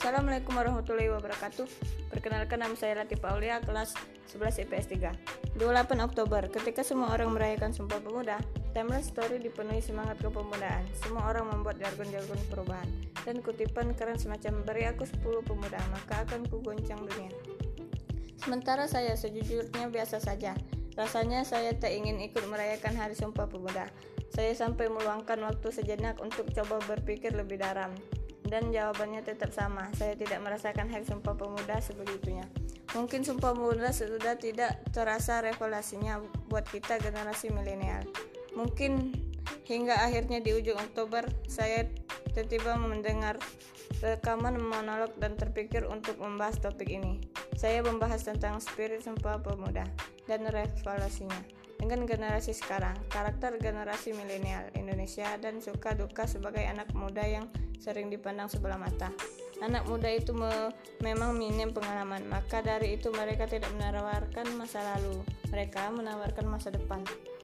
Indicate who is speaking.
Speaker 1: Assalamualaikum warahmatullahi wabarakatuh. Perkenalkan nama saya Latif Aulia kelas 11 IPS 3 28 Oktober ketika semua orang merayakan Sumpah Pemuda Timeline story dipenuhi semangat kepemudaan. Semua orang membuat jargon-jargon perubahan Dan kutipan keren semacam beri aku 10 pemuda maka akan kugoncang dunia. Sementara saya sejujurnya biasa saja. Rasanya saya tak ingin ikut merayakan Hari Sumpah Pemuda. Saya sampai meluangkan waktu sejenak untuk coba berpikir lebih dalam dan jawabannya tetap sama. Saya tidak merasakan Hari Sumpah Pemuda sebegitunya. Mungkin Sumpah Pemuda sudah tidak terasa revolusinya buat kita generasi milenial. Mungkin hingga akhirnya di ujung Oktober saya tiba-tiba mendengar rekaman monolog dan terpikir untuk membahas topik ini. Saya membahas tentang spirit Sumpah Pemuda dan revolusinya dengan generasi sekarang, karakter generasi milenial Indonesia dan suka duka sebagai anak muda yang sering dipandang sebelah mata. Anak muda itu me memang minim pengalaman, maka dari itu mereka tidak menawarkan masa lalu, mereka menawarkan masa depan.